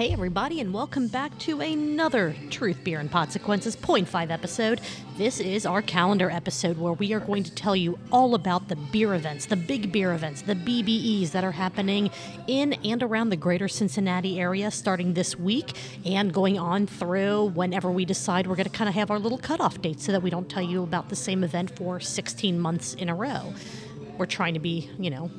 Hey, everybody, and welcome back to another Truth, Beer, and Consequences 0.5 episode. This is our calendar episode where we are going to tell you all about the beer events, the big beer events, the BBEs that are happening in and around the greater Cincinnati area starting this week and going on through whenever we decide we're going to kind of have our little cutoff date so that we don't tell you about the same event for 16 months in a row. We're trying to be, you know,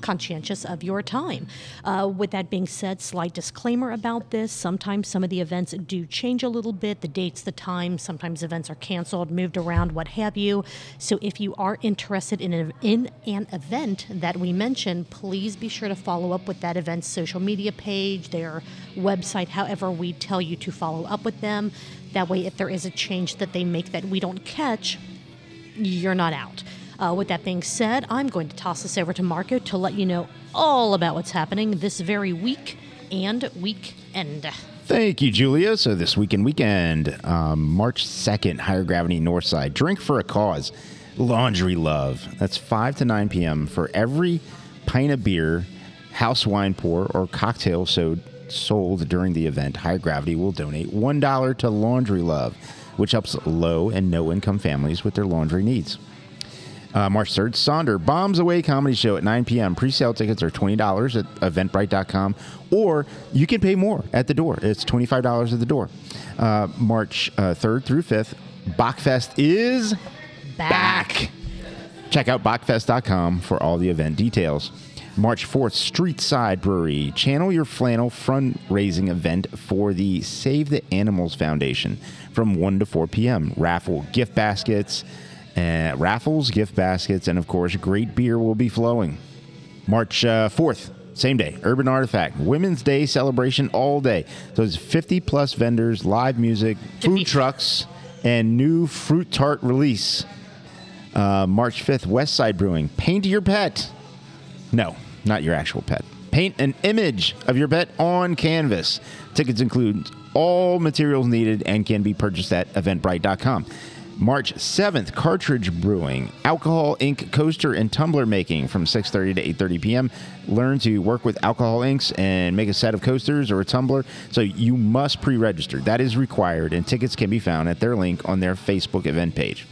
conscientious of your time. Uh, with that being said, slight disclaimer about this. Sometimes some of the events do change a little bit the dates, the times. Sometimes events are canceled, moved around, what have you. So if you are interested in an, in an event that we mentioned, please be sure to follow up with that event's social media page, their website, however we tell you to follow up with them. That way, if there is a change that they make that we don't catch, you're not out. Uh, with that being said, I'm going to toss this over to Marco to let you know all about what's happening this very week and weekend. Thank you, Julia. So this weekend, weekend, um, March 2nd, Higher Gravity Northside. Drink for a cause. Laundry Love. That's 5 to 9 p.m. For every pint of beer, house wine pour, or cocktail sold, sold during the event, Higher Gravity will donate $1 to Laundry Love, which helps low and no income families with their laundry needs. Uh, March 3rd, Sonder Bombs Away Comedy Show at 9 p.m. Pre sale tickets are $20 at eventbrite.com, or you can pay more at the door. It's $25 at the door. Uh, March uh, 3rd through 5th, Bockfest is back. Check out Bockfest.com for all the event details. March 4th, Streetside Brewery. Channel your flannel fundraising event for the Save the Animals Foundation from 1 to 4 p.m. Raffle gift baskets uh, raffles, gift baskets, and of course, great beer will be flowing. March uh, 4th, same day, Urban Artifact, Women's Day celebration all day. So it's 50 plus vendors, live music, food trucks, and new fruit tart release. Uh, March 5th, West Side Brewing, paint your pet. No, not your actual pet. Paint an image of your pet on canvas. Tickets include all materials needed and can be purchased at eventbrite.com. March 7th, Cartridge Brewing, Alcohol Ink coaster and tumbler making from 6:30 to 8:30 p.m. Learn to work with alcohol inks and make a set of coasters or a tumbler. So you must pre-register. That is required, and tickets can be found at their link on their Facebook event page.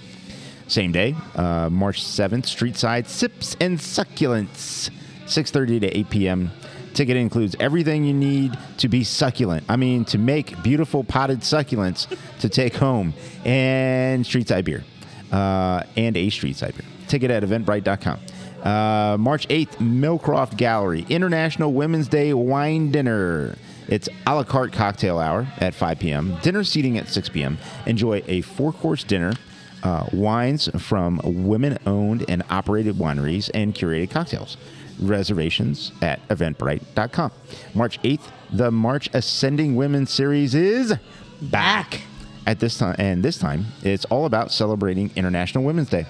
Same day, uh, March 7th, Streetside Sips and Succulents, 6:30 to 8 p.m. Ticket includes everything you need to be succulent. I mean, to make beautiful potted succulents to take home, and street side beer, uh, and a street side beer. Ticket at eventbrite.com. Uh, March 8th, Millcroft Gallery, International Women's Day Wine Dinner. It's a la carte cocktail hour at 5 p.m., dinner seating at 6 p.m. Enjoy a four course dinner, uh, wines from women owned and operated wineries, and curated cocktails reservations at eventbrite.com. March 8th, the March Ascending Women Series is back. At this time, and this time, it's all about celebrating International Women's Day.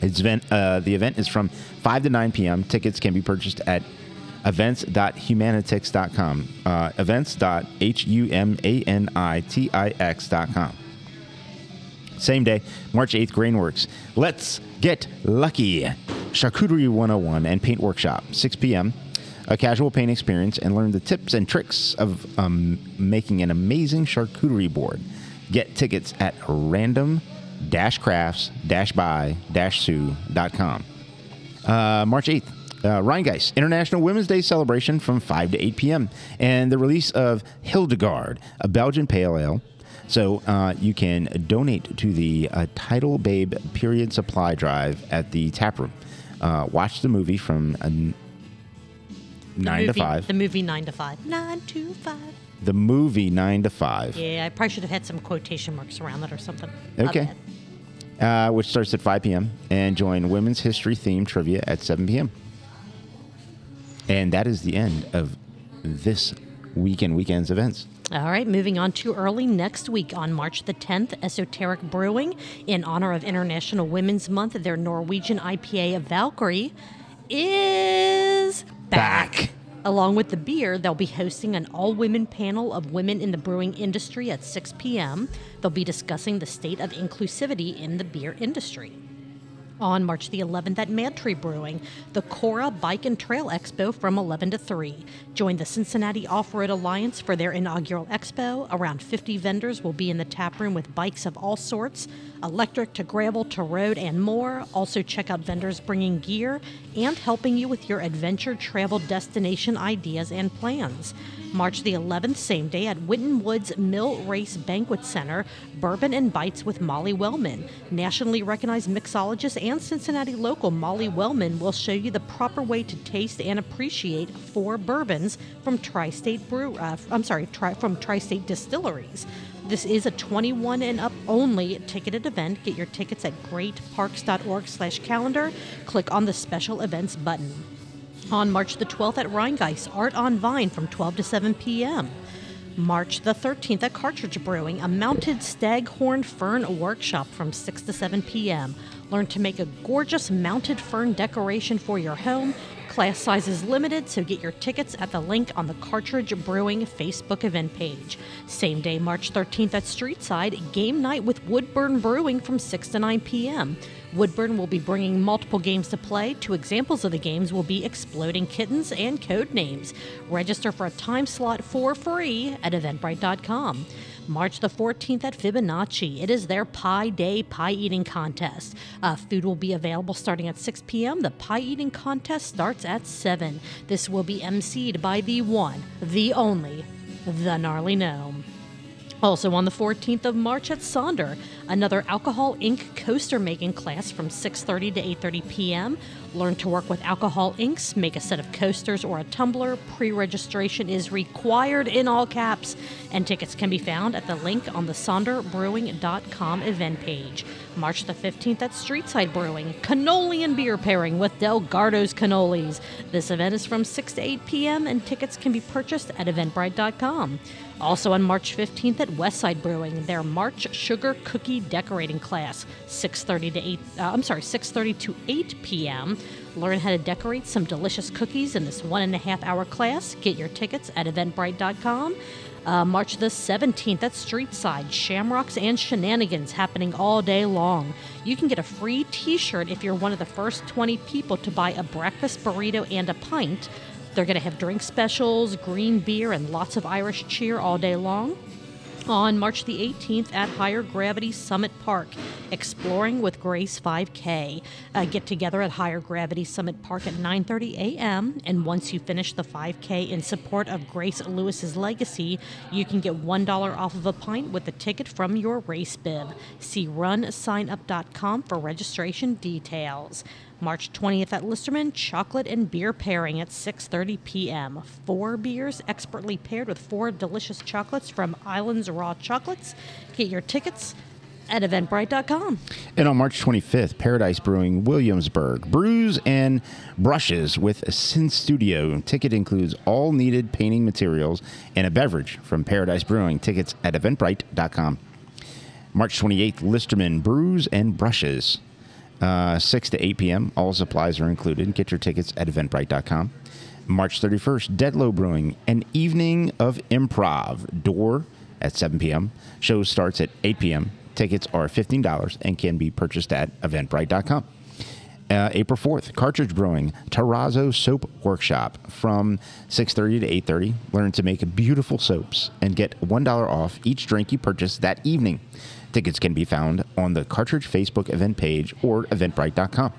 It's event, uh, the event is from 5 to 9 p.m. Tickets can be purchased at events.humanitix.com. Uh, events.humanitix.com. Same day, March 8th, Grainworks. Let's get lucky. Charcuterie 101 and Paint Workshop, 6 p.m. A casual paint experience and learn the tips and tricks of um, making an amazing charcuterie board. Get tickets at random crafts by sue.com. Uh, March 8th, uh, Rhinegeist International Women's Day celebration from 5 to 8 p.m. And the release of Hildegard, a Belgian pale ale. So uh, you can donate to the uh, Title Babe Period Supply Drive at the tap room. Uh, watch the movie from uh, nine movie, to five. The movie Nine to Five. Nine to Five. The movie nine to five. Yeah, I probably should have had some quotation marks around that or something. Okay. uh, which starts at 5 p.m. and join Women's History themed trivia at 7 p.m. And that is the end of this weekend weekends events. All right, moving on to early next week on March the 10th, Esoteric Brewing, in honor of International Women's Month, their Norwegian IPA of Valkyrie is back. Back. Along with the beer, they'll be hosting an all women panel of women in the brewing industry at 6 p.m. They'll be discussing the state of inclusivity in the beer industry. On March the 11th at MadTree Brewing, the Cora Bike and Trail Expo from 11 to 3. Join the Cincinnati Off Road Alliance for their inaugural expo. Around 50 vendors will be in the tap room with bikes of all sorts, electric to gravel to road, and more. Also, check out vendors bringing gear and helping you with your adventure travel destination ideas and plans. March the 11th, same day at Winton Woods Mill Race Banquet Center, Bourbon and Bites with Molly Wellmann. Nationally recognized mixologist and Cincinnati local Molly Wellmann will show you the proper way to taste and appreciate four bourbons from Tri-State Brew. Uh, I'm sorry, tri- from Tri-State Distilleries. This is a 21 and up only ticketed event. Get your tickets at greatparks.org/calendar. Click on the special events button on March the 12th at Rhinegeist, Art on Vine from 12 to 7 p.m. March the 13th at Cartridge Brewing, a mounted staghorn fern workshop from 6 to 7 p.m. Learn to make a gorgeous mounted fern decoration for your home. Class size is limited, so get your tickets at the link on the Cartridge Brewing Facebook event page. Same day, March 13th at Streetside, game night with Woodburn Brewing from 6 to 9 p.m. Woodburn will be bringing multiple games to play. Two examples of the games will be Exploding Kittens and Code Names. Register for a time slot for free at eventbrite.com. March the 14th at Fibonacci. It is their Pie Day pie eating contest. Uh, food will be available starting at 6 p.m. The pie eating contest starts at 7. This will be emceed by the one, the only, the Gnarly Gnome. Also on the 14th of March at Sonder, another alcohol ink coaster making class from 6:30 to 8:30 p.m. Learn to work with alcohol inks, make a set of coasters or a tumbler. Pre-registration is required in all caps, and tickets can be found at the link on the sonderbrewing.com event page. March the 15th at Streetside Brewing, cannoli and beer pairing with Delgardo's Cannolis. This event is from 6 to 8 p.m. and tickets can be purchased at eventbrite.com. Also on March 15th at Westside Brewing, their March Sugar Cookie Decorating class, 6:30 to 8. Uh, I'm sorry, 6:30 to 8 p.m. Learn how to decorate some delicious cookies in this one and a half hour class. Get your tickets at eventbrite.com. Uh, March the 17th at Streetside, Shamrocks and Shenanigans happening all day long. You can get a free t shirt if you're one of the first 20 people to buy a breakfast burrito and a pint. They're going to have drink specials, green beer, and lots of Irish cheer all day long. On March the 18th at Higher Gravity Summit Park, exploring with Grace 5K. Uh, get together at Higher Gravity Summit Park at 9:30 a.m. And once you finish the 5K in support of Grace Lewis's legacy, you can get one dollar off of a pint with a ticket from your race bib. See runsignup.com for registration details. March 20th at Listermann, chocolate and beer pairing at 6:30 p.m. Four beers expertly paired with four delicious chocolates from Islands Raw Chocolates. Get your tickets at eventbrite.com. And on March 25th, Paradise Brewing Williamsburg brews and brushes with Sin Studio. Ticket includes all needed painting materials and a beverage from Paradise Brewing. Tickets at eventbrite.com. March 28th, Listermann brews and brushes. Uh, 6 to 8 p.m. All supplies are included. Get your tickets at eventbrite.com. March 31st, Deadlow Brewing, an evening of improv. Door at 7 p.m. Show starts at 8 p.m. Tickets are $15 and can be purchased at eventbrite.com. Uh, April 4th, Cartridge Brewing, Terrazzo Soap Workshop from 6.30 to 8.30. Learn to make beautiful soaps and get $1 off each drink you purchase that evening. Tickets can be found on the Cartridge Facebook event page or eventbrite.com.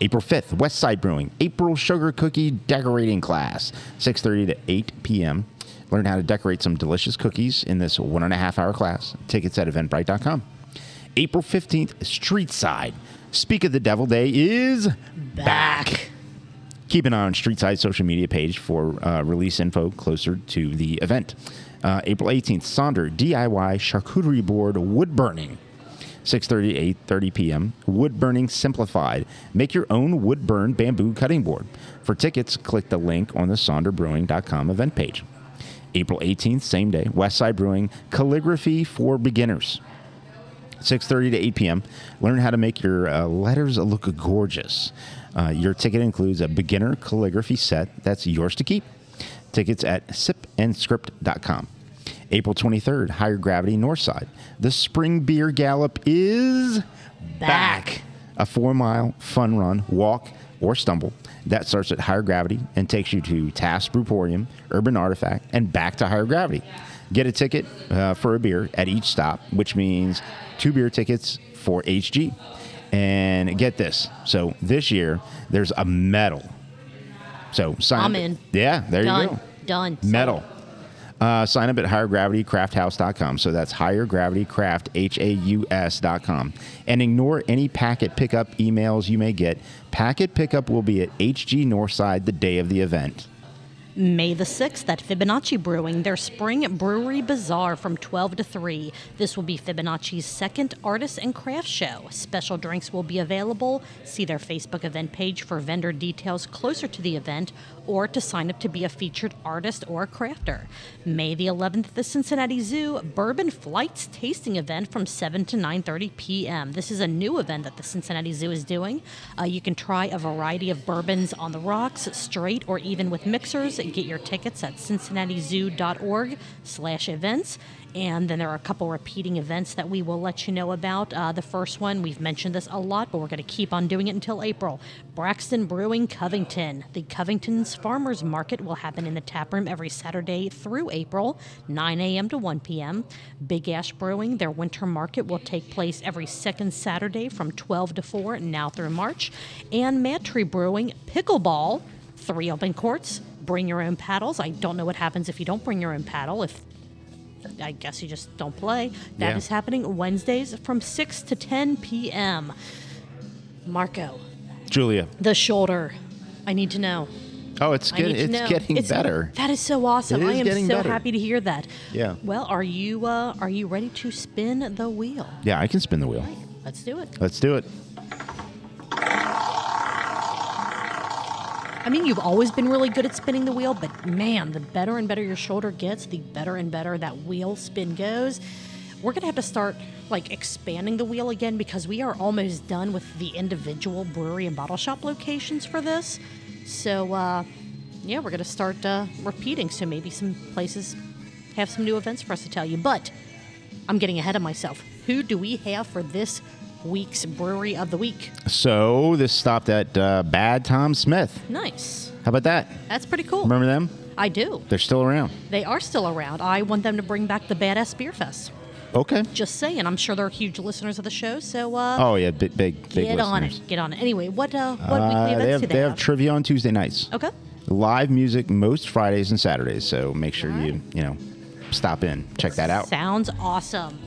April 5th, Westside Brewing, April Sugar Cookie Decorating Class, 6.30 to 8 p.m. Learn how to decorate some delicious cookies in this one and a half hour class. Tickets at eventbrite.com. April 15th, Streetside. Speak of the Devil Day is back. Keep an eye on Streetside social media page for uh, release info closer to the event. Uh, April 18th, Sonder DIY charcuterie board wood burning. 6:30 8:30 p.m. Wood burning simplified. Make your own wood burn bamboo cutting board. For tickets, click the link on the sonderbrewing.com event page. April 18th, same day, Westside Brewing calligraphy for beginners. 6.30 to 8 p.m. Learn how to make your uh, letters look gorgeous. Uh, your ticket includes a beginner calligraphy set that's yours to keep. Tickets at sipandscript.com. April 23rd, Higher Gravity Northside. The Spring Beer Gallop is Back. a four mile fun run, walk, or stumble that starts at higher gravity and takes you to Taft Brewporium, Urban Artifact, and back to higher gravity. Get a ticket uh, for a beer at each stop, which means two beer tickets for HG. And get this. So this year, there's a medal. So sign I'm up- in. Yeah, there Done. you go. Done. Metal. Uh, sign up at highergravitycrafthouse.com. So that's highergravitycrafthaus.com. And ignore any packet pickup emails you may get. Packet pickup will be at HG Northside the day of the event. May the 6th at Fibonacci Brewing, their spring brewery bazaar from 12 to 3. This will be Fibonacci's second artist and craft show. Special drinks will be available. See their Facebook event page for vendor details closer to the event or to sign up to be a featured artist or crafter. May the 11th at the Cincinnati Zoo, Bourbon Flights tasting event from 7 to 9:30 p.m. This is a new event that the Cincinnati Zoo is doing. Uh, you can try a variety of bourbons on the rocks, straight or even with mixers. Get your tickets at cincinnatizoo.org/events. And then there are a couple repeating events that we will let you know about. Uh, the first one, we've mentioned this a lot, but we're going to keep on doing it until April. Braxton Brewing Covington. The Covington's Farmers Market will happen in the tap room every Saturday through April, 9 a.m. to 1 p.m. Big Ash Brewing, their winter market will take place every second Saturday from 12 to 4, now through March. And MadTree Brewing Pickleball, three open courts. Bring your own paddles. I don't know what happens if you don't bring your own paddle. If I guess you just don't play. That is Yeah. happening Wednesdays from 6 to 10 p.m. Marco, Julia. the shoulder. I need to know. Oh, it's getting it's know. getting It's- better. That is so awesome. I am so better. happy to hear that. Yeah. Well, are you uh, are you ready to spin the wheel? Yeah, I can spin the wheel. Let's do it. Let's do it. I mean, you've always been really good at spinning the wheel, but man, the better and better your shoulder gets, the better and better that wheel spin goes. We're gonna have to start like expanding the wheel again because we are almost done with the individual brewery and bottle shop locations for this. So, uh, yeah, we're gonna start uh, repeating. So maybe some places have some new events for us to tell you. But I'm getting ahead of myself. Who do we have for this week's brewery of the week? So this stopped at uh, Bad Tom Smith. Nice. How about that? That's pretty cool. Remember them? I do. They're still around. They are still around. I want them to bring back the Badass Beer Fest. Okay. Just saying. I'm sure they're huge listeners of the show. So uh, Oh yeah, big big big get on it. Get on it. Anyway, what uh, what Uh, weekly events they have, do they they have have? trivia on Tuesday nights. okay. Live music most Fridays and Saturdays. So make sure you you know stop in, check that out. Sounds awesome.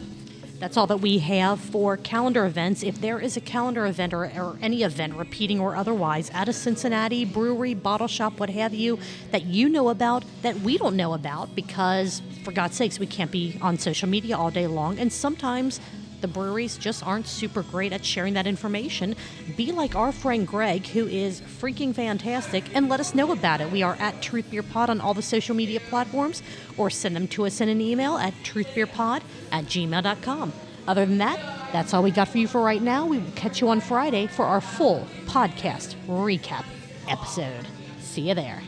That's all that we have for calendar events. If there is a calendar event or, or any event, repeating or otherwise, at a Cincinnati brewery, bottle shop, what have you, that you know about that we don't know about, because for God's sakes, we can't be on social media all day long. And sometimes the breweries just aren't super great at sharing that information. Be like our friend Greg, who is freaking fantastic, and let us know about it. We are at Truth Beer Pod on all the social media platforms, or send them to us in an email at truthbeerpod at gmail.com. Other than that, that's all we got for you for right now. We will catch you on Friday for our full podcast recap episode. See you there.